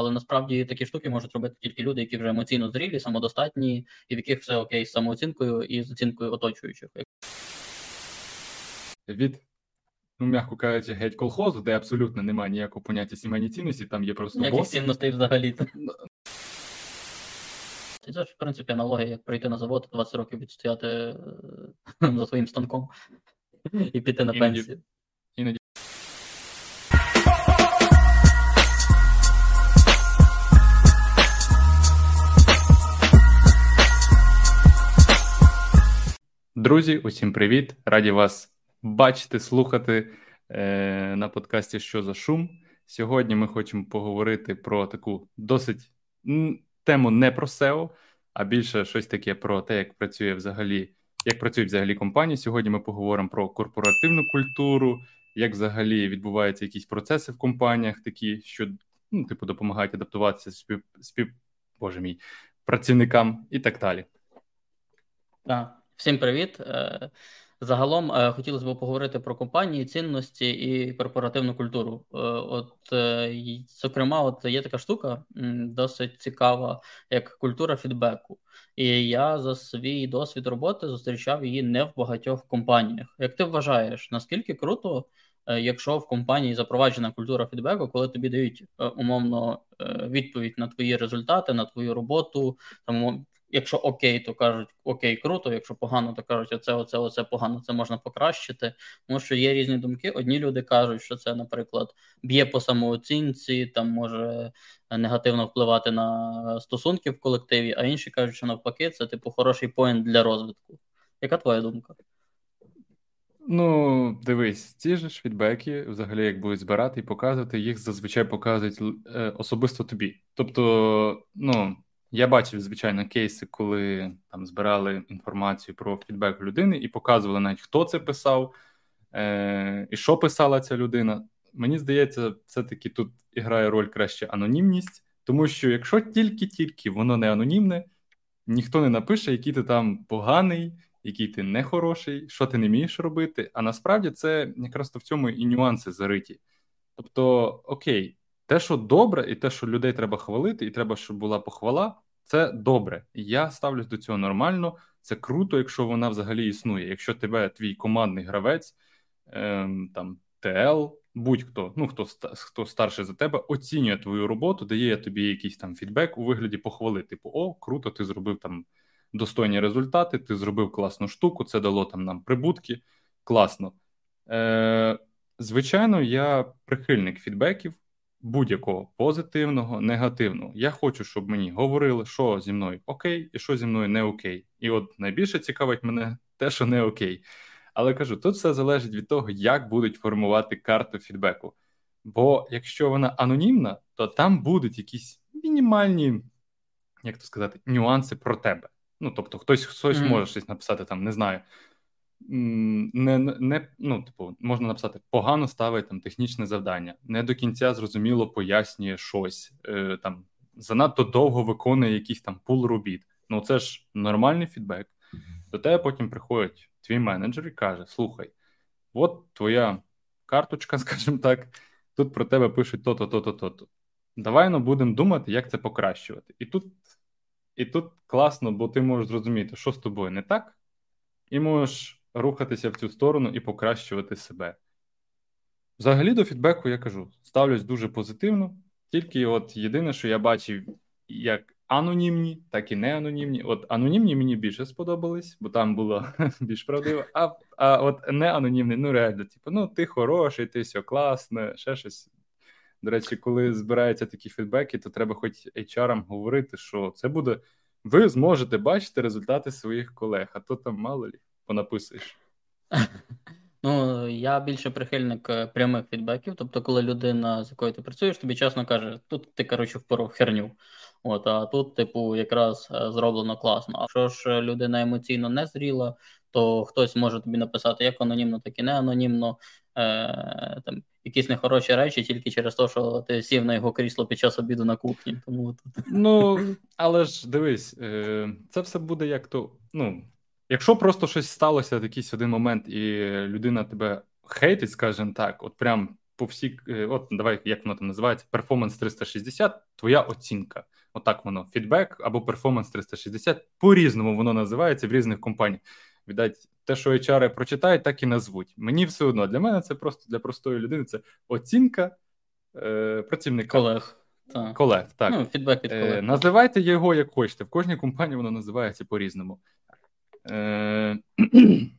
Але насправді такі штуки можуть робити тільки люди, які вже емоційно зрілі, самодостатні, і в яких все окей з самооцінкою і з оцінкою оточуючих. Від, ну, м'яко кажучи, геть колхозу, де абсолютно немає ніякого поняття сімейні цінності, там є просто Ніяких цінностей взагалі. Це ж, в принципі, аналогія, як прийти на завод, 20 років відстояти е, за своїм станком і піти на пенсію. Друзі, усім привіт! Раді вас бачити, слухати е, на подкасті Що за шум. Сьогодні ми хочемо поговорити про таку досить тему не про SEO, а більше щось таке про те, як працює взагалі, як працюють взагалі компанії. Сьогодні ми поговоримо про корпоративну культуру, як взагалі відбуваються якісь процеси в компаніях, такі, що ну, типу допомагають адаптуватися спів, спів, боже мій, працівникам і так далі. Так. Всім привіт. Е, Загалом е, хотілося б поговорити про компанії, цінності і корпоративну культуру. Е, От, зокрема, от є така штука досить цікава, як культура фідбеку. І я за свій досвід роботи зустрічав її не в багатьох компаніях. Як ти вважаєш, наскільки круто, якщо в компанії запроваджена культура фідбеку, коли тобі дають умовно відповідь на твої результати, на твою роботу, там Якщо окей, то кажуть окей, круто. Якщо погано, то кажуть, оце, оце, оце погано, це можна покращити. Тому що є різні думки. Одні люди кажуть, що це, наприклад, б'є по самооцінці, там може негативно впливати на стосунки в колективі, а інші кажуть, що навпаки, це типу хороший поінт для розвитку. Яка твоя думка? Ну, дивись, ці ж фідбеки, взагалі, як будуть збирати і показувати, їх зазвичай показують е, особисто тобі. Тобто, ну, я бачив, звичайно, кейси, коли там збирали інформацію про фідбек людини і показували навіть, хто це писав, е, і що писала ця людина. Мені здається, все-таки тут грає роль краще анонімність, тому що якщо тільки-тільки воно не анонімне, ніхто не напише, який ти там поганий, який ти нехороший, що ти не вмієш робити. А насправді це якраз то в цьому і нюанси зариті. Тобто, окей, те, що добре, і те, що людей треба хвалити, і треба, щоб була похвала, це добре. Я ставлюсь до цього нормально. Це круто, якщо вона взагалі існує. Якщо тебе твій командний гравець, ем, там ТЛ, будь-хто, ну хто хто старший за тебе, оцінює твою роботу, дає тобі якийсь там фідбек у вигляді похвали. Типу, о, круто, ти зробив там достойні результати, ти зробив класну штуку, це дало там нам прибутки. Класно. Е, звичайно, я прихильник фідбеків будь-якого позитивного, негативного. Я хочу, щоб мені говорили, що зі мною окей і що зі мною не окей. І от найбільше цікавить мене те, що не окей. Але кажу, тут все залежить від того, як будуть формувати карту фідбеку. Бо якщо вона анонімна, то там будуть якісь мінімальні, як то сказати, нюанси про тебе. Ну, тобто, хтось хтось Мгм. може щось написати, там, не знаю. Не, не, ну, типу, можна написати, погано ставить там технічне завдання, не до кінця зрозуміло пояснює щось, е, там занадто довго виконує якийсь там пул робіт. Ну, це ж нормальний фідбек. До тебе потім приходить твій менеджер і каже: Слухай, от твоя карточка, скажімо так, тут про тебе пишуть то-то, то-то, то-то. Давай ну, будемо думати, як це покращувати. І тут, і тут класно, бо ти можеш зрозуміти, що з тобою не так, і можеш рухатися в цю сторону і покращувати себе. Взагалі до фідбеку я кажу, ставлюсь дуже позитивно. Тільки от єдине, що я бачив, як анонімні, так і не анонімні. От анонімні мені більше сподобались, бо там було більш правдиво. А, а от не анонімні, ну реально, типу, ну ти хороший, ти все класно, ще щось. До речі, коли збираються такі фідбеки, то треба хоч HR говорити, що це буде. Ви зможете бачити результати своїх колег, а то там мало лі понаписуєш. Ну, я більше прихильник е, прямих фідбеків. Тобто, коли людина, з якою ти працюєш, тобі чесно каже, тут ти, коротше, впоров херню. От, а тут, типу, якраз е, зроблено класно. А якщо ж людина емоційно не зріла, то хтось може тобі написати як анонімно, так і не анонімно. Е, там, якісь нехороші речі тільки через те, що ти сів на його крісло під час обіду на кухні. Тому тут Ну, але ж дивись, е, це все буде як то. Ну, якщо просто щось сталося в якийсь один момент, і людина тебе хейтить, скажімо так, от прям по всій, е, от давай, як воно там називається, перформанс 360, твоя оцінка. Отак воно, фідбек або перформанс 360. По-різному воно називається в різних компаніях. Віддать, те, що HR прочитають, так і назвуть. Мені все одно для мене це просто для простої людини. Це оцінка е, працівника. Колег. Так. Колег, так. Ну, фідбек від е, колег. Е, називайте його як хочете. В кожній компанії воно називається по-різному. Е,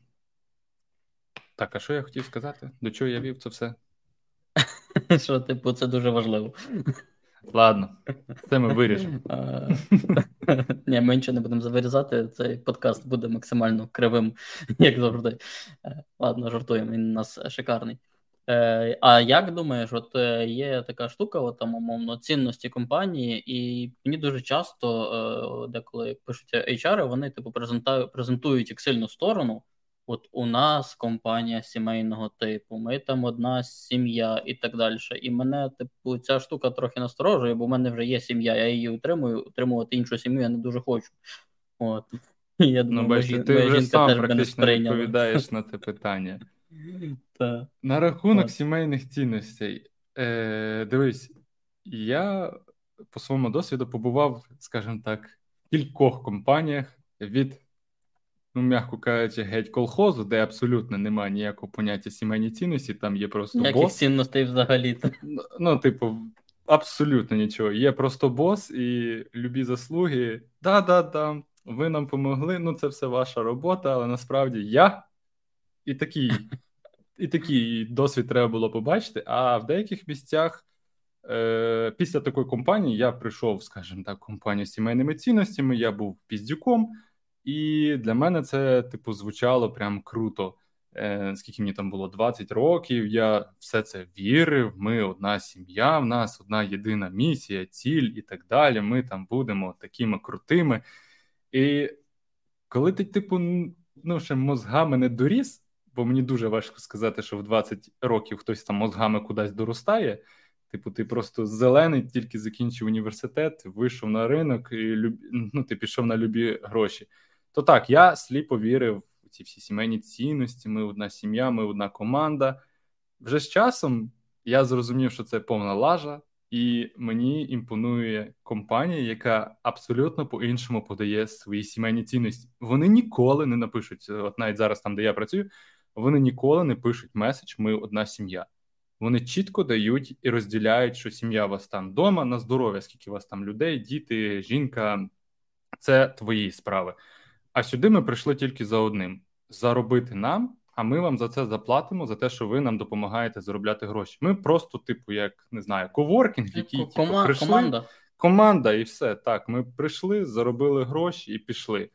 Так, а що я хотів сказати? До чого я вів це все? Що, типу, це дуже важливо. Ладно, це ми виріжемо. Ні, ми нічого не будемо завирізати. Цей подкаст буде максимально кривим, як завжди. Е, ладно, жартуємо, він у нас шикарний. Е, а як думаєш, от е, є така штука, от там умовно цінності компанії, і мені дуже часто, деколи пишуть HR, вони типу презентують як сильну сторону. От у нас компанія сімейного типу, ми там одна сім'я і так далі. І мене, типу, ця штука трохи насторожує, бо в мене вже є сім'я, я її утримую, утримувати іншу сім'ю я не дуже хочу. От. Я думаю, ну, бачите, ти вже сам практично відповідаєш на це питання. Та. На рахунок От. сімейних цінностей. Е, Дивись, я по своєму досвіду побував, скажімо так, в кількох компаніях від ну, м'яко кажучи, геть колхозу, де абсолютно немає ніякого поняття сімейні цінності, там є просто Ніяких бос. цінностей взагалі. Ну, ну, типу, абсолютно нічого. Є просто бос і любі заслуги. Да-да-да, ви нам помогли, ну це все ваша робота, але насправді я і такий, і такий досвід треба було побачити. А в деяких місцях. Е, після такої компанії я прийшов, скажімо так, компанію з сімейними цінностями. Я був піздюком, і для мене це, типу, звучало прям круто. Е, Скільки мені там було 20 років, я все це вірив. Ми одна сім'я, в нас одна єдина місія, ціль і так далі. Ми там будемо такими крутими. І коли ти, типу, ну, ще мозгами не доріс, бо мені дуже важко сказати, що в 20 років хтось там мозгами кудись доростає. Типу, ти просто зелений, тільки закінчив університет, вийшов на ринок і люб... ну, ти пішов на любі гроші. То так, я сліпо вірив у ці всі сімейні цінності. Ми одна сім'я, ми одна команда. Вже з часом я зрозумів, що це повна лажа, і мені імпонує компанія, яка абсолютно по-іншому подає свої сімейні цінності. Вони ніколи не напишуть, от навіть зараз, там де я працюю, вони ніколи не пишуть меседж Ми одна сім'я. Вони чітко дають і розділяють, що сім'я у вас там вдома на здоров'я, скільки у вас там людей, діти, жінка це твої справи. А сюди ми прийшли тільки за одним: заробити нам, а ми вам за це заплатимо за те, що ви нам допомагаєте заробляти гроші. Ми просто, типу, як не знаю, коворкінг, який типу, прийшли, команда. команда, і все так. Ми прийшли, заробили гроші і пішли.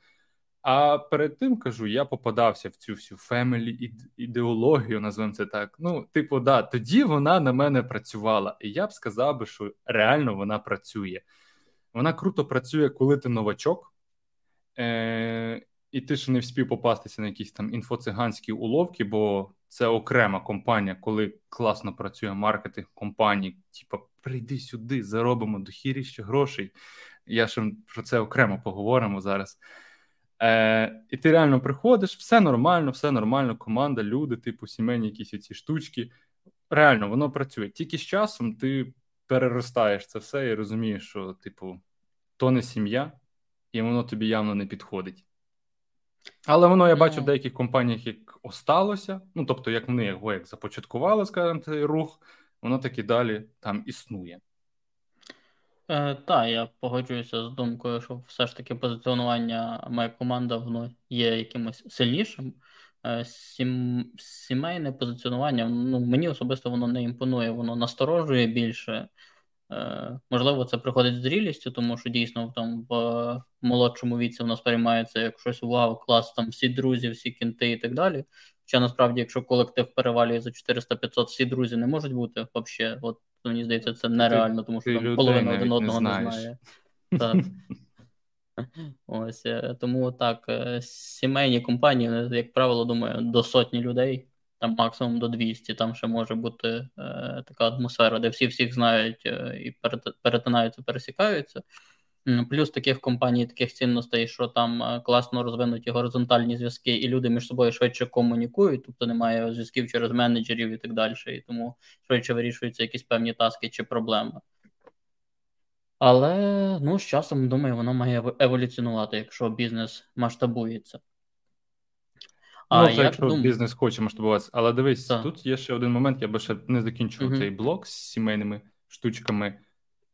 А перед тим кажу, я попадався в цю всю фемелі ідеологію, назвемо це так. Ну, типу, да, тоді вона на мене працювала, і я б сказав би, що реально вона працює. Вона круто працює, коли ти новачок. Е, І ти ще не вспів попастися на якісь там інфоциганські уловки, бо це окрема компанія, коли класно працює маркетинг компанії. Типа, прийди сюди, заробимо дохіріще грошей. Я ще про це окремо поговоримо зараз. Е, І ти реально приходиш, все нормально, все нормально, команда, люди, типу, сімейні якісь ці штучки. Реально, воно працює. Тільки з часом ти переростаєш це все і розумієш, що, типу, то не сім'я, і воно тобі явно не підходить. Але воно я бачу в деяких компаніях, як осталося. Ну, тобто, як вони його як започаткували, скажімо, цей рух, воно так і далі там існує. Е, Так, я погоджуюся з думкою, що все ж таки позиціонування моя команда воно є якимось сильнішим. Е, сім, Сімейне позиціонування, ну мені особисто воно не імпонує, воно насторожує більше. Е, можливо, це приходить з зрілістю, тому що дійсно там в молодшому віці в нас переймається як щось вау, клас, там всі друзі, всі кінти і так далі. Хоча насправді, якщо колектив перевалює за 400-500, всі друзі не можуть бути взагалі. Мені здається, це нереально, тому що там половина один одного не, не знає. Так. Ось е, тому так, е, сімейні компанії, як правило, думаю, до сотні людей там максимум до 200, там ще може бути е, така атмосфера, де всі всіх знають е, і перетинаються, пересікаються. Плюс таких компаній, таких цінностей, що там е, класно розвинуті горизонтальні зв'язки, і люди між собою швидше комунікують, тобто немає зв'язків через менеджерів і так далі, і тому швидше вирішуються якісь певні таски чи проблеми. Але ну, з часом, думаю, воно має еволюціонувати, якщо бізнес масштабується. А ну, як якщо дум... бізнес хоче масштабуватися. Але дивись, так. тут є ще один момент, я би ще не закінчував угу. цей блок з сімейними штучками.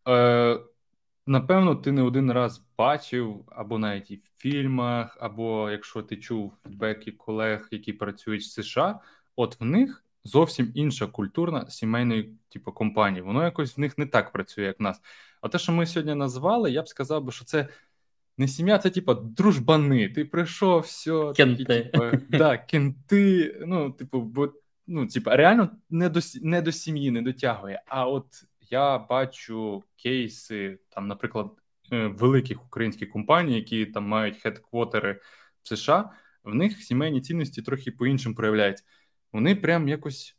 Е, Напевно, ти не один раз бачив, або навіть і в фільмах, або якщо ти чув фідбеки колег, які працюють в США, от в них зовсім інша культурна сімейної типу компанії. Воно якось в них не так працює, як в нас. А те, що ми сьогодні назвали, я б сказав би, що це не сім'я, це типу дружбани. Ти прийшов, все, кенти. Такі, типу, да, кенти. Ну, типу, бо ну, типу, реально не до не до сім'ї не дотягує. А от я бачу кейси, там, наприклад, е, великих українських компаній, які там мають хедквотери в США, в них сімейні цінності трохи по-іншому проявляються. Вони прям якось,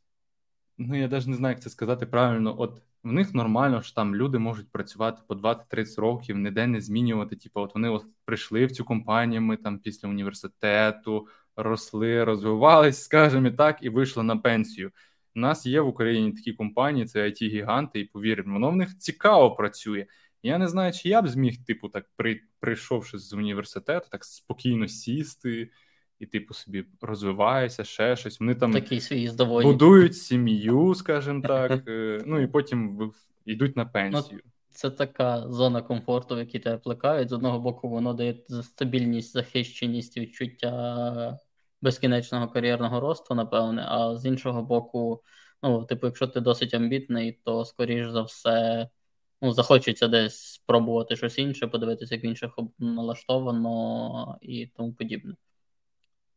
ну я навіть не знаю, як це сказати правильно. От в них нормально, що там люди можуть працювати по 20-30 років, ніде не змінювати. Типу, от вони от прийшли в цю компанію, ми там після університету росли, розвивались, скажімо так, і вийшли на пенсію. У нас є в Україні такі компанії, це it гіганти і повір, воно в них цікаво працює. Я не знаю, чи я б зміг, типу, так при прийшовши з університету, так спокійно сісти і, типу, собі розвиваєшся, ще щось. Вони там Такий будують сім'ю, скажімо так, е, ну і потім йдуть на ну, пенсію. Це така зона комфорту, в якій тебе плекають. З одного боку, воно дає стабільність, захищеність, відчуття безкінечного кар'єрного росту, напевне, а з іншого боку, ну, типу, якщо ти досить амбітний, то скоріш за все ну, захочеться десь спробувати щось інше, подивитися, як в інших налаштовано і тому подібне.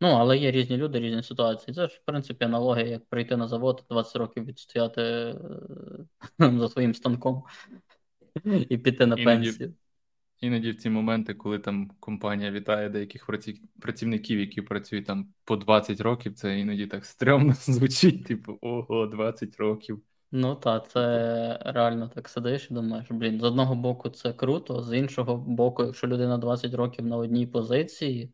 Ну, але є різні люди, різні ситуації. Це ж, в принципі, аналогія, як прийти на завод, 20 років відстояти е, за своїм станком і піти на пенсію. Іноді в ці моменти, коли там компанія вітає деяких працівників, які працюють там по 20 років, це іноді так стрьомно звучить, типу, ого, 20 років. Ну так, це реально так сидиш і думаєш, блін, з одного боку це круто, з іншого боку, якщо людина 20 років на одній позиції,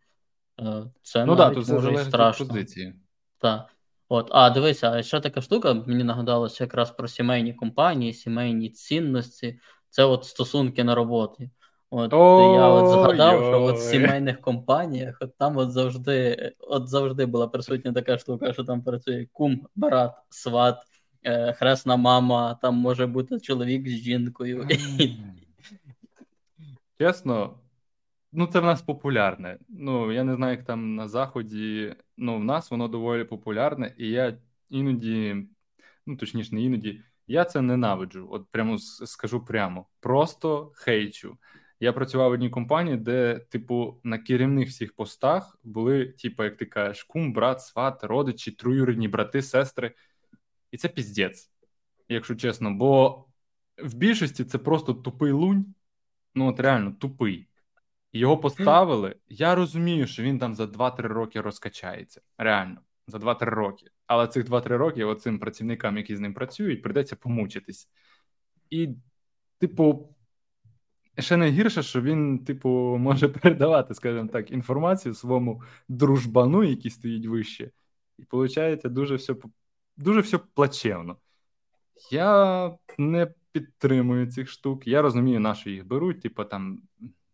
е, це ну, навіть да, може і страшно. позиції. Так. От, а дивися, ще така штука, мені нагадалося якраз про сімейні компанії, сімейні цінності, це от стосунки на роботі. От я от згадав, що от в сімейних компаніях от там от завжди от завжди була присутня така штука, що там працює кум, брат, сват, е, хресна мама, там може бути чоловік з жінкою. Чесно, ну це в нас популярне. Ну, я не знаю, як там на Заході. Ну, в нас воно доволі популярне, і я іноді, ну точніше, не іноді, я це ненавиджу. От прямо скажу прямо. Просто хейчу. Я працював в одній компанії, де, типу, на керівних всіх постах були, типу, як ти кажеш, кум, брат, сват, родичі, троюрідні брати, сестри. І це піздець, якщо чесно. Бо в більшості це просто тупий лунь. Ну, от реально, тупий. Його поставили. Я розумію, що він там за 2-3 роки розкачається. Реально, за 2-3 роки. Але цих 2-3 роки оцим працівникам, які з ним працюють, прийдеться помучитись. І, типу. Ще найгірше, що він, типу, може передавати, скажімо так, інформацію своєму дружбану, який стоїть вище, і виходить дуже все дуже все плачевно. Я не підтримую цих штук. Я розумію, на що їх беруть. Типу, там,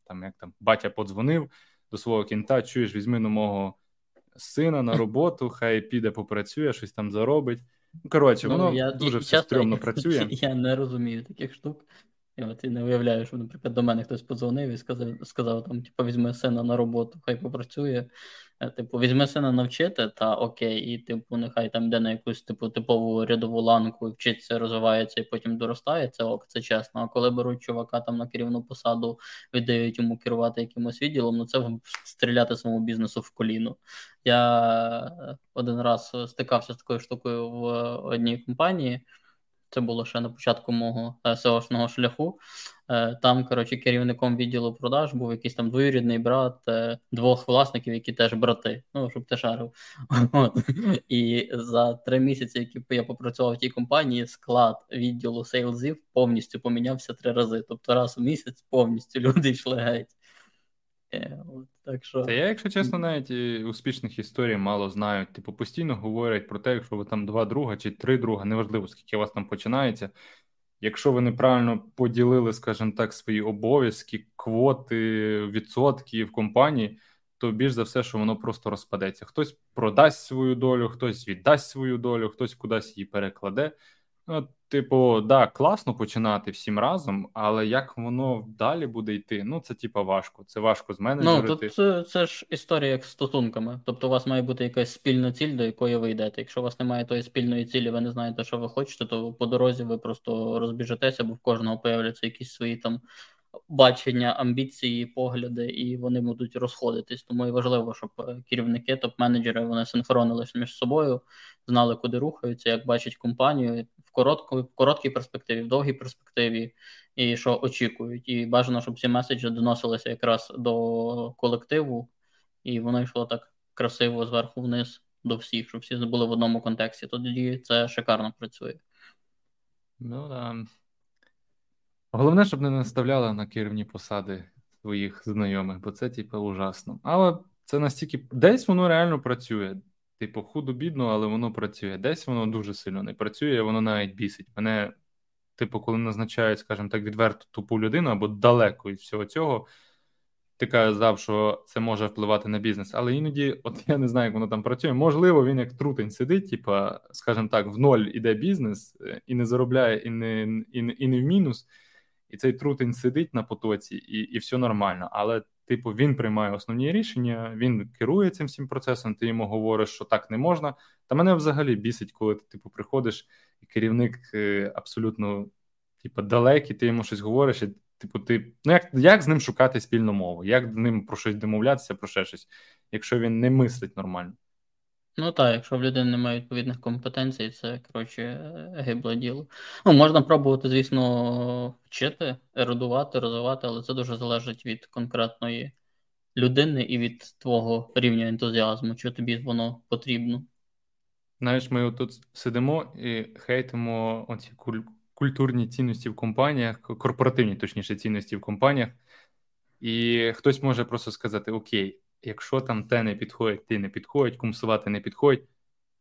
там як там батя подзвонив до свого кінта, чуєш, візьми на мого сина на роботу, хай піде попрацює, щось там заробить. Ну, коротше, ну, воно я, дуже я, все часто, стрьомно працює. Я не розумію таких штук. І от і не уявляю, що, наприклад, до мене хтось подзвонив і сказав, сказав там, типу, візьми сина на роботу, хай попрацює. Е, типу, візьми сина навчити, та окей, і типу, нехай там йде на якусь типу типову рядову ланку, вчиться, розвивається і потім доростає. Це ок, це чесно. А коли беруть чувака там на керівну посаду, віддають йому керувати якимось відділом, ну це стріляти своєму бізнесу в коліно. Я один раз стикався з такою штукою в одній компанії. Це було ще на початку мого SEO-шного шляху. Е, там, коротше, керівником відділу продаж був якийсь там двоюрідний брат е, двох власників, які теж брати. Ну, щоб ти шарив. І за три місяці, які я попрацював в тій компанії, склад відділу сейлзів повністю помінявся три рази. Тобто раз у місяць повністю люди йшли геть. Е, так що... Та я, якщо чесно, навіть успішних історій мало знаю. Типу, постійно говорять про те, якщо ви там два друга чи три друга, неважливо, скільки у вас там починається. Якщо ви неправильно поділили, скажімо так, свої обов'язки, квоти, відсотки в компанії, то більш за все, що воно просто розпадеться. Хтось продасть свою долю, хтось віддасть свою долю, хтось кудись її перекладе. Ну, Типу, да, класно починати всім разом, але як воно далі буде йти, ну це типа важко. Це важко з менеджерити. Ну, тут це, це ж історія як з стосунками. Тобто, у вас має бути якась спільна ціль, до якої ви йдете. Якщо у вас немає тої спільної цілі, ви не знаєте, що ви хочете, то по дорозі ви просто розбіжетеся, бо в кожного появляться якісь свої там бачення, амбіції, погляди, і вони будуть розходитись. Тому і важливо, щоб е, керівники, топ-менеджери вони синхронилися між собою, знали, куди рухаються, як бачать компанію в короткій, в короткій перспективі, в довгій перспективі, і що очікують. І бажано, щоб ці меседжі доносилися якраз до колективу, і воно йшло так красиво зверху вниз до всіх, щоб всі були в одному контексті. Тоді це шикарно працює. Ну да. Головне, щоб не наставляли на керівні посади своїх знайомих, бо це, типу, ужасно. Але це настільки десь воно реально працює. Типу, худо-бідно, але воно працює. Десь воно дуже сильно не працює, воно навіть бісить. Мене, типу, коли назначають, скажімо так, відверто тупу людину або далеко від всього цього, ти казав, що це може впливати на бізнес. Але іноді, от я не знаю, як воно там працює. Можливо, він як трутень сидить, типу, скажімо так, в ноль іде бізнес е, і не заробляє, і не, і і не в мінус і цей трутень сидить на потоці, і і все нормально. Але, типу, він приймає основні рішення, він керує цим всім процесом. Ти йому говориш, що так не можна. Та мене взагалі бісить, коли ти типу приходиш, і керівник е, абсолютно типу, далекий, ти йому щось говориш. і Типу, ти ну як як з ним шукати спільну мову, як з ним про щось домовлятися, про ще щось, якщо він не мислить нормально. Ну так, якщо в людини немає відповідних компетенцій, це коротше гибле діло. Ну, можна пробувати, звісно, вчити, ерудувати, розвивати, але це дуже залежить від конкретної людини і від твого рівня ентузіазму, що тобі воно потрібно. Знаєш, ми тут сидимо і хейтимо оці культурні цінності в компаніях, корпоративні, точніше, цінності в компаніях, і хтось може просто сказати: Окей якщо там те не підходить, ти не підходить, кумсувати не підходить,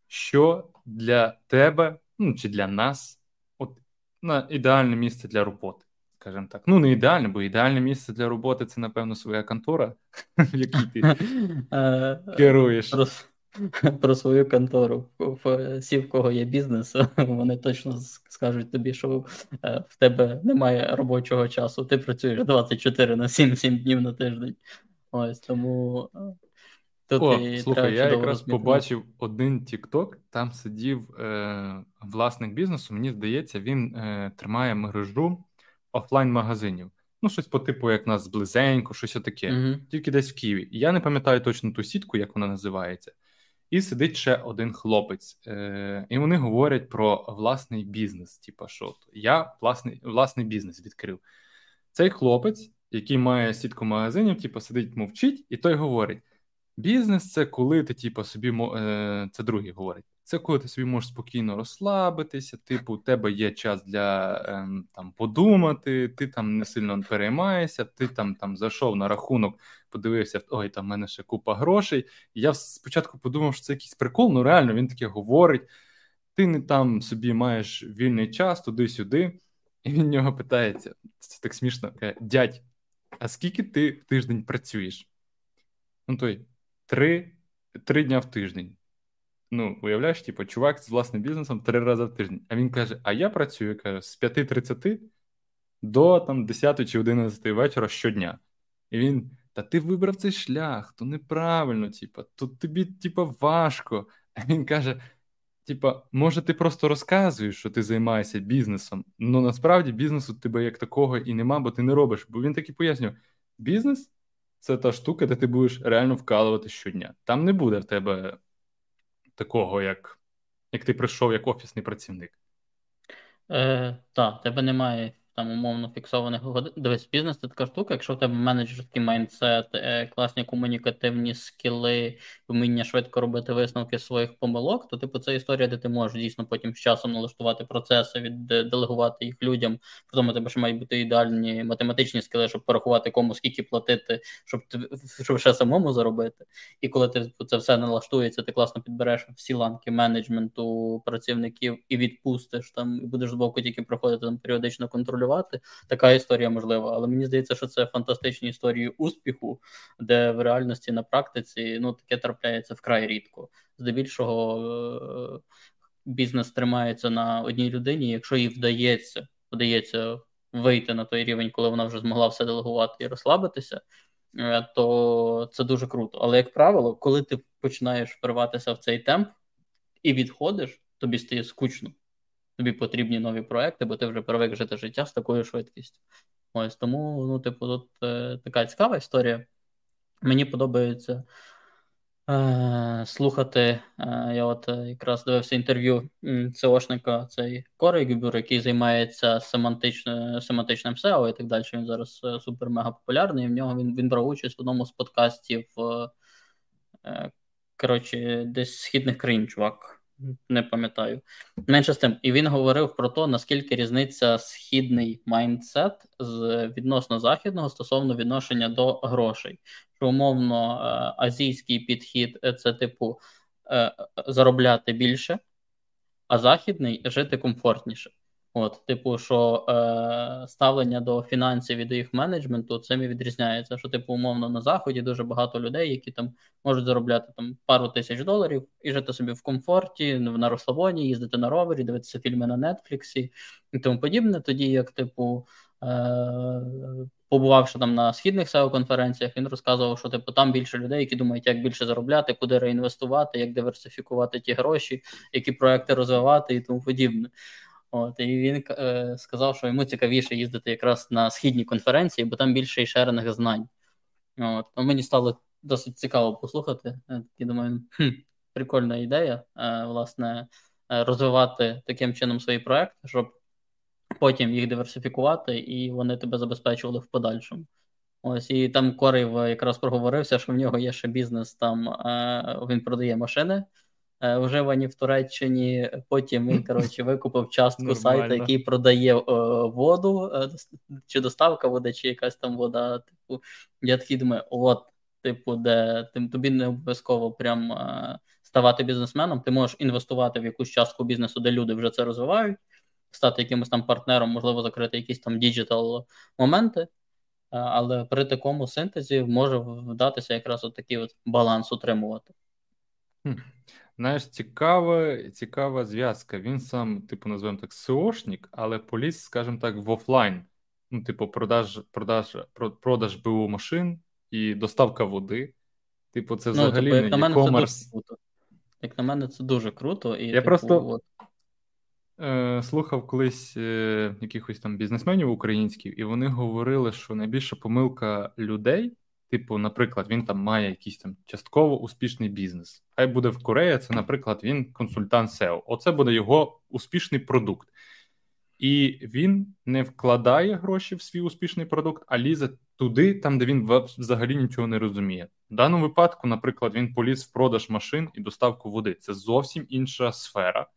що для тебе, ну чи для нас, от на ідеальне місце для роботи, скажімо так. Ну, не ідеальне, бо ідеальне місце для роботи це, напевно, своя контора, в якій ти е, керуєш. Про свою контору. Всі, в кого є бізнес, вони точно скажуть тобі, що е, в тебе немає робочого часу. Ти працюєш 24 на 7 7 днів на тиждень. Ось тому. Тут О, і слухай, я якраз розмітити. побачив один TikTok, там сидів е, власник бізнесу. Мені здається, він е, тримає мережу офлайн-магазинів. Ну, щось по типу, як нас близенько, щось таке, mm тільки десь в Києві. Я не пам'ятаю точно ту сітку, як вона називається. І сидить ще один хлопець, Е, і вони говорять про власний бізнес. Типа, що я власний власний бізнес відкрив. Цей хлопець який має сітку магазинів, типу, сидить, мовчить, і той говорить: бізнес це коли ти, типу, собі е, це другий говорить. Це коли ти собі можеш спокійно розслабитися, типу, у тебе є час для ем, там подумати, ти там не сильно переймаєшся, ти там там зайшов на рахунок, подивився, ой, там в мене ще купа грошей. І я спочатку подумав, що це якийсь прикол, ну реально він таке говорить. Ти не там собі маєш вільний час туди-сюди, і він нього питається: це так смішно, дядь, а скільки ти в тиждень працюєш? Ну, той, три три дня в тиждень. Ну, уявляєш, типу, чувак з власним бізнесом три рази в тиждень. А він каже: А я працюю каже, з 5.30 до там 10 чи 11 вечора щодня. І він. Та ти вибрав цей шлях, то неправильно, типу, то тобі, типу, важко. А він каже: Типа, може, ти просто розказуєш, що ти займаєшся бізнесом, але насправді бізнесу тебе як такого і нема, бо ти не робиш. Бо він так і пояснює: бізнес це та штука, де ти будеш реально вкалувати щодня. Там не буде в тебе такого, як як ти прийшов як офісний працівник. Е, Так, тебе немає там умовно фіксованих годин. Дивись, бізнес це така штука, якщо в тебе менеджерський майндсет, е, класні комунікативні скіли, вміння швидко робити висновки своїх помилок, то типу це історія, де ти можеш дійсно потім з часом налаштувати процеси, відделегувати їх людям. Потім у тебе ще мають бути ідеальні математичні скіли, щоб порахувати кому скільки платити, щоб щоб ще самому заробити. І коли ти це все налаштується, ти класно підбереш всі ланки менеджменту працівників і відпустиш там, і будеш з боку тільки проходити там періодично контролювати. Така історія можлива. Але мені здається, що це фантастичні історії успіху, де в реальності на практиці ну таке трапляється вкрай рідко. Здебільшого е, бізнес тримається на одній людині, якщо їй вдається, вдається вийти на той рівень, коли вона вже змогла все делегувати і розслабитися. Е, то це дуже круто. Але, як правило, коли ти починаєш вриватися в цей темп і відходиш, тобі стає скучно. Тобі потрібні нові проекти, бо ти вже привик жити життя з такою швидкістю. Ось тому, ну, типу, тут е, така цікава історія. Мені подобається е, слухати. Е, я от е, якраз дивився інтерв'ю ЦОшника, цей Корей Гюбюр, який займається семантичним семантичним SEO і так далі. Він зараз е, супер-мега популярний. І в нього він він брав участь в одному з подкастів. Е, коротше, десь східних країн, чувак не пам'ятаю. Менше з тим, і він говорив про те, наскільки різниця східний майндсет з відносно західного стосовно відношення до грошей. Що умовно е, азійський підхід це типу е, заробляти більше, а західний жити комфортніше. От, типу, що е, ставлення до фінансів і до їх менеджменту цим і відрізняється. Що, типу, умовно, на заході дуже багато людей, які там можуть заробляти там пару тисяч доларів і жити собі в комфорті, на розслабоні, їздити на ровері, дивитися фільми на Нетфліксі і тому подібне. Тоді як, типу, е, побувавши там на східних seo конференціях, він розказував, що типу там більше людей, які думають, як більше заробляти, куди реінвестувати, як диверсифікувати ті гроші, які проекти розвивати і тому подібне. От, І він е, сказав, що йому цікавіше їздити якраз на східні конференції, бо там більше і шерених знань. От, Мені стало досить цікаво послухати. Я думаю, хм, прикольна ідея, е, власне, е, розвивати таким чином свої проекти, щоб потім їх диверсифікувати, і вони тебе забезпечували в подальшому. Ось і там Корейв якраз проговорився, що в нього є ще бізнес. Там е, він продає машини. Е, вживані в Туреччині. Потім він коротше викупив частку сайту, який продає е, воду, е, чи доставка води, чи якась там вода. Типу, я такий думаю, от, типу, де тим тобі не обов'язково прям е, ставати бізнесменом. Ти можеш інвестувати в якусь частку бізнесу, де люди вже це розвивають, стати якимось там партнером, можливо, закрити якісь там digital моменти. Е, але при такому синтезі може вдатися якраз от такий от баланс утримувати. Знаєш, цікава цікава зв'язка. Він сам, типу, називаємо так, SEO шник, але поліз, скажімо так, в офлайн. Ну, типу, продаж продаж, продаж БУ машин і доставка води. Типу, це ну, взагалі типу, не дуже круто. Як на мене, це дуже круто. І, Я типу, просто от... е, слухав колись е, якихось там бізнесменів українських, і вони говорили, що найбільша помилка людей. Типу, наприклад, він там має якийсь там частково успішний бізнес. Хай буде в Кореї, це, наприклад, він консультант SEO. Оце буде його успішний продукт. І він не вкладає гроші в свій успішний продукт, а лізе туди, там, де він взагалі нічого не розуміє. В даному випадку, наприклад, він поліз в продаж машин і доставку води. Це зовсім інша сфера.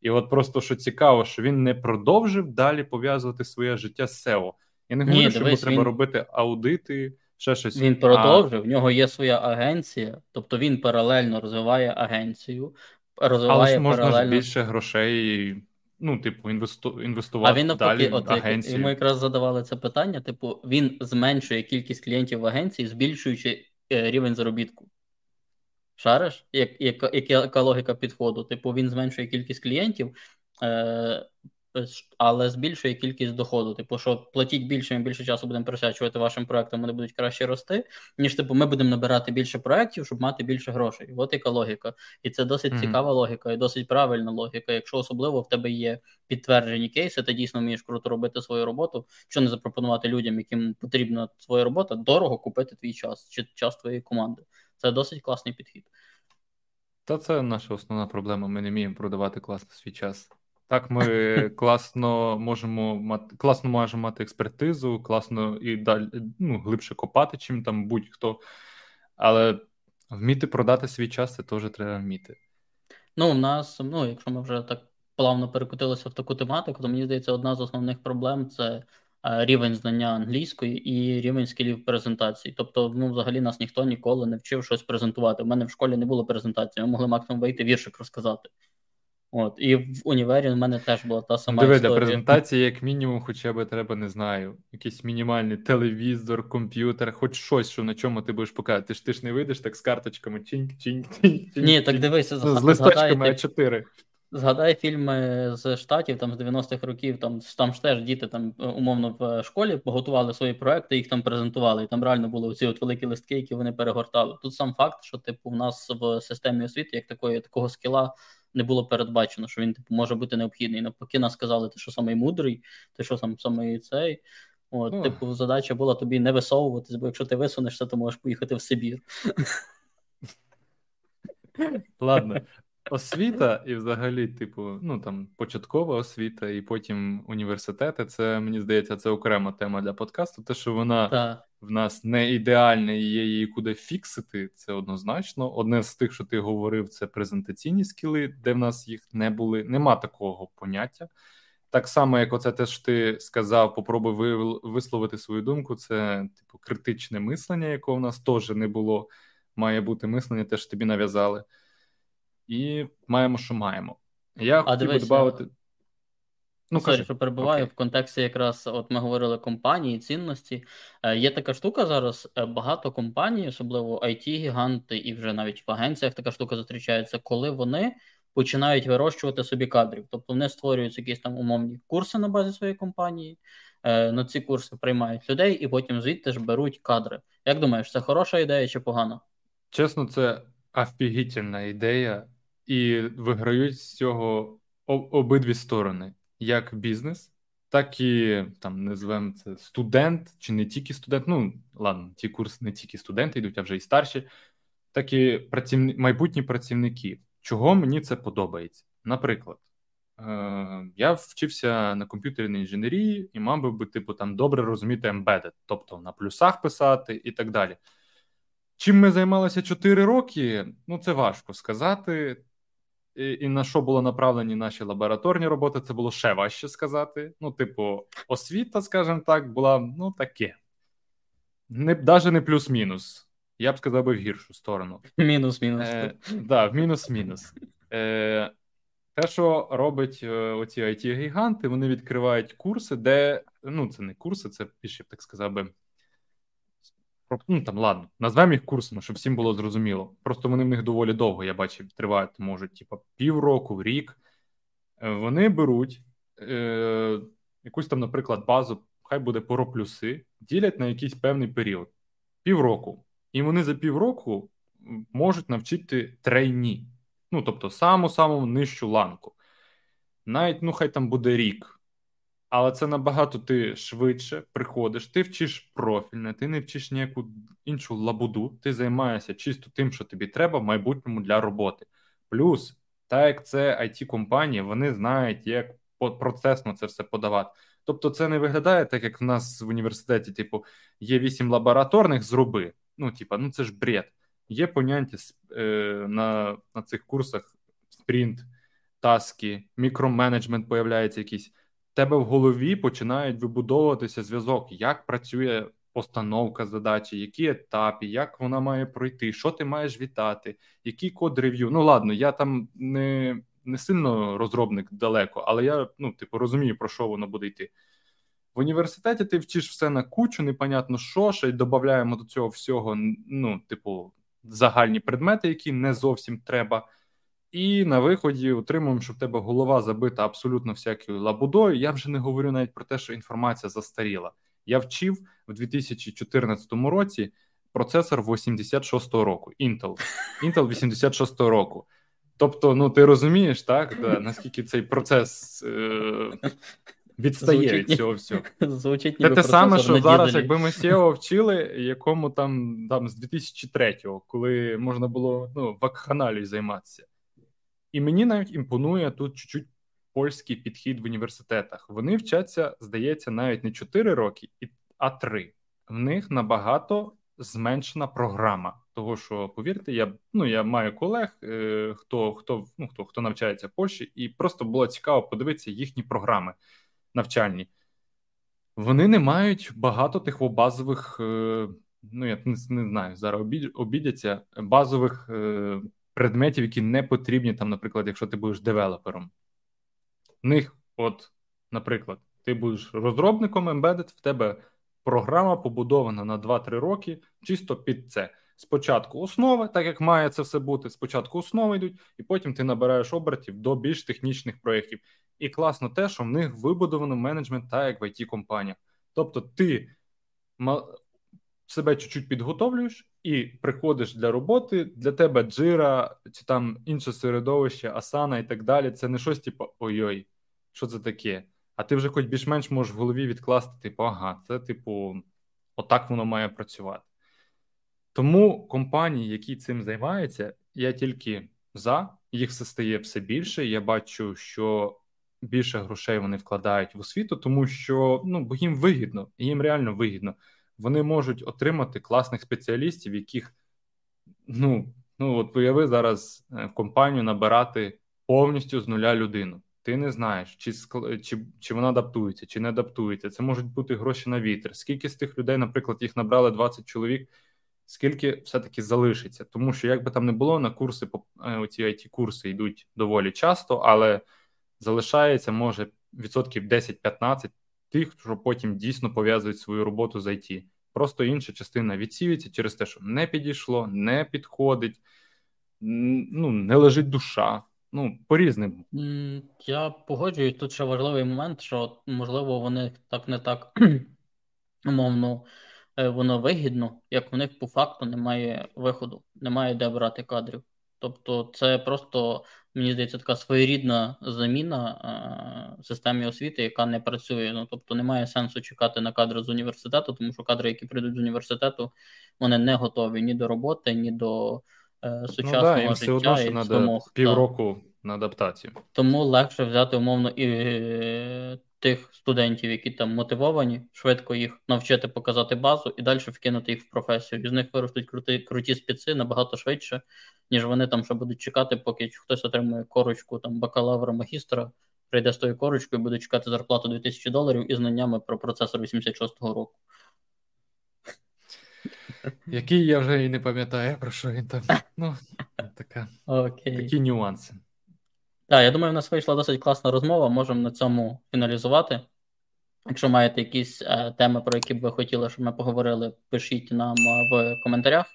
І от просто що цікаво, що він не продовжив далі пов'язувати своє життя з SEO. Я не говорю, що він... треба робити аудити ще щось. Він продовжив, а... в нього є своя агенція, тобто він паралельно розвиває агенцію, розвиває Але ж можна паралельно... ж більше грошей. Ну, типу, інвесту... інвестувати а він навпаки, от агенції. Йому якраз задавали це питання: типу, він зменшує кількість клієнтів в агенції, збільшуючи е, рівень заробітку. Шариш? Як, як, Яка логіка підходу? Типу, він зменшує кількість клієнтів, е, але збільшує кількість доходу. Типу, що платіть більше, ми більше часу будемо присвячувати вашим проектам, вони будуть краще рости, ніж типу, ми будемо набирати більше проєктів, щоб мати більше грошей. От яка логіка. І це досить mm-hmm. цікава логіка і досить правильна логіка. Якщо особливо в тебе є підтверджені кейси, ти дійсно вмієш круто робити свою роботу, що не запропонувати людям, яким потрібна твоя робота, дорого купити твій час чи час твоєї команди. Це досить класний підхід. Та це наша основна проблема. Ми не вміємо продавати класно свій час. Так, ми класно можемо мати класно можемо мати експертизу, класно і далі ну, глибше копати, чим там будь-хто. Але вміти продати свій час це теж треба вміти. Ну, у нас, ну, якщо ми вже так плавно перекотилися в таку тематику, то мені здається, одна з основних проблем це е, рівень знання англійської і рівень скілів презентації. Тобто, ну, взагалі нас ніхто ніколи не вчив щось презентувати. У мене в школі не було презентації, ми могли максимум вийти віршик розказати. От, І в універі у мене теж була та сама. Диви, для презентації, як мінімум, хоча б треба, не знаю, якийсь мінімальний телевізор, комп'ютер, хоч щось, що на чому ти будеш показати. Ти ж ти ж не вийдеш так з карточками чинк, чинк, чинк. Ні, так дивися, з листочками А4. Згадай фільми з штатів там з 90-х років, там там ж теж діти там умовно в школі готували свої проекти, їх там презентували. І там реально були оці от великі листки, які вони перегортали. Тут сам факт, що типу в нас в системі освіти як такої такого скіла не було передбачено, що він типу може бути необхідний. Навпаки, нас сказали, ти що самий мудрий, ти що сам самий цей. От, oh. Типу, задача була тобі не висовуватись, бо якщо ти висунешся, то можеш поїхати в Сибір. Ладно. Освіта і взагалі, типу, ну там початкова освіта, і потім університети. Це мені здається, це окрема тема для подкасту. Те, що вона Ta. В нас не ідеальна і є її куди фіксити, це однозначно. Одне з тих, що ти говорив, це презентаційні скіли, де в нас їх не були. Нема такого поняття. Так само, як оце те, що ти сказав, попробуй висловити свою думку. Це типу критичне мислення, якого в нас теж не було. Має бути мислення, те, що тобі нав'язали і маємо, що маємо. Я а хотів би додати. Ну, sorry, що перебиваю okay. в контексті якраз, от ми говорили компанії, цінності. Е, Є така штука зараз. Е, багато компаній, особливо IT гіганти і вже навіть в агенціях така штука зустрічається, коли вони починають вирощувати собі кадрів. Тобто вони створюють якісь там умовні курси на базі своєї компанії, е, на ці курси приймають людей і потім звідти ж беруть кадри. Як думаєш, це хороша ідея чи погана? Чесно, це офігітельна ідея і виграють з цього обидві сторони: як бізнес, так і там називаємо це студент, чи не тільки студент. Ну ладно, ті курси не тільки студенти йдуть, а вже і старші, так і працівні, майбутні працівники. Чого мені це подобається? Наприклад, е, я вчився на комп'ютерній інженерії і мав би, типу, там добре розуміти embedded, тобто на плюсах писати і так далі. Чим ми займалися 4 роки, ну це важко сказати і, і на що було направлені наші лабораторні роботи, це було ще важче сказати. Ну, типу, освіта, скажімо так, була ну таке. Не, Навіть не плюс-мінус. Я б сказав би в гіршу сторону. Мінус-мінус. Е, да, мінус-мінус. Е, Те, що робить е, оці it гіганти вони відкривають курси, де ну, це не курси, це більше, так сказав би ну там ладно, назвемо їх курсами, щоб всім було зрозуміло. Просто вони в них доволі довго, я бачив, тривають, можуть, типа, півроку, рік. Е, вони беруть е, якусь там, наприклад, базу, хай буде про плюси, ділять на якийсь певний період, півроку. І вони за півроку можуть навчити трейні. Ну, тобто, саму-саму нижчу ланку. Навіть, ну, хай там буде рік але це набагато ти швидше приходиш, ти вчиш профільне, ти не вчиш ніяку іншу лабуду, ти займаєшся чисто тим, що тобі треба в майбутньому для роботи. Плюс, так як це it компанії вони знають, як процесно це все подавати. Тобто, це не виглядає так, як в нас в університеті, типу, є вісім лабораторних, зроби. Ну, типа, ну це ж бред. Є поняття е, на на цих курсах спринт, таски, мікроменеджмент появляється якийсь тебе в голові починають вибудовуватися зв'язок, як працює постановка задачі, які етапи, як вона має пройти, що ти маєш вітати, який код рев'ю. Ну ладно, я там не не сильно розробник далеко, але я ну, типу, розумію, про що воно буде йти. В університеті ти вчиш все на кучу, непонятно що, ще й додаємо до цього всього, ну, типу, загальні предмети, які не зовсім треба. І на виході отримуємо, що в тебе голова забита абсолютно всякою лабудою. Я вже не говорю навіть про те, що інформація застаріла. Я вчив в 2014 році процесор 86-го року. Intel Intel 86-го року. Тобто, ну ти розумієш, так да, наскільки цей процес е, відстає Звучить, від цього всього. Звучить Це те саме, що зараз, якби ми SEO вчили, якому там там з 2003-го, коли можна було ну, вакханалією займатися. І мені навіть імпонує тут чуть-чуть польський підхід в університетах. Вони вчаться, здається, навіть не 4 роки, а 3. В них набагато зменшена програма. Того, що повірте, я ну я маю колег, е, хто хто ну хто хто навчається в Польщі, і просто було цікаво подивитися їхні програми навчальні. Вони не мають багато тих базових, е, ну я не, не знаю, зараз обідяться базових е, предметів, які не потрібні там, наприклад, якщо ти будеш девелопером. В них, от, наприклад, ти будеш розробником embedded, в тебе програма побудована на 2-3 роки, чисто під це. Спочатку основи, так як має це все бути. Спочатку основи йдуть, і потім ти набираєш обертів до більш технічних проєктів. І класно те, що в них вибудовано менеджмент, так як в it компаніях Тобто, ти себе чуть-чуть підготовлюєш і приходиш для роботи. Для тебе джира чи там інше середовище, асана і так далі. Це не щось типу ой-ой, що це таке? А ти вже хоч більш-менш можеш в голові відкласти, типу, ага, це, типу, отак воно має працювати. Тому компанії, які цим займаються, я тільки за, їх все стає все більше. Я бачу, що більше грошей вони вкладають в освіту, тому що ну, бо їм вигідно, їм реально вигідно. Вони можуть отримати класних спеціалістів, яких ну, ну от уяви зараз е, в компанію набирати повністю з нуля людину. Ти не знаєш, чи чи, чи вона адаптується, чи не адаптується. Це можуть бути гроші на вітер. Скільки з тих людей, наприклад, їх набрали 20 чоловік, скільки все-таки залишиться. Тому що, як би там не було, на курси е, оці it курси йдуть доволі часто, але залишається, може, відсотків 10-15 тих, що потім дійсно пов'язують свою роботу з IT. Просто інша частина відсіюється через те, що не підійшло, не підходить, ну, не лежить душа. Ну, по різним. Я погоджуюсь, тут ще важливий момент, що, можливо, вони так не так умовно е, воно вигідно, як в них по факту немає виходу, немає де брати кадрів. Тобто, це просто, мені здається, така своєрідна заміна е, системі освіти, яка не працює. Ну тобто немає сенсу чекати на кадри з університету, тому що кадри, які прийдуть з університету, вони не готові ні до роботи, ні до е, сучасного ну, да, життя. Все одно, що і вимог. півроку на адаптацію. Тому легше взяти умовно і е, тих студентів, які там мотивовані, швидко їх навчити показати базу і далі вкинути їх в професію. І з них виростуть круті круті спеці набагато швидше, ніж вони там ще будуть чекати, поки хтось отримує корочку там бакалавра, магістра, прийде з тою корочкою, буде чекати зарплату 2000 доларів і знаннями про процесор 86-го року. Який я вже і не пам'ятаю, про що він там. Ну, така, Окей. Такі нюанси. Так, я думаю, в нас вийшла досить класна розмова. Можемо на цьому фіналізувати. Якщо маєте якісь е, теми, про які б ви хотіли, щоб ми поговорили, пишіть нам е, в коментарях.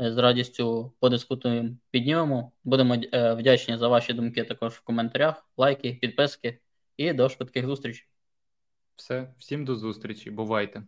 Е, з радістю подискутуємо, піднімемо. Будемо е, вдячні за ваші думки також в коментарях, лайки, підписки і до швидких зустрічей. Все, всім до зустрічі. Бувайте.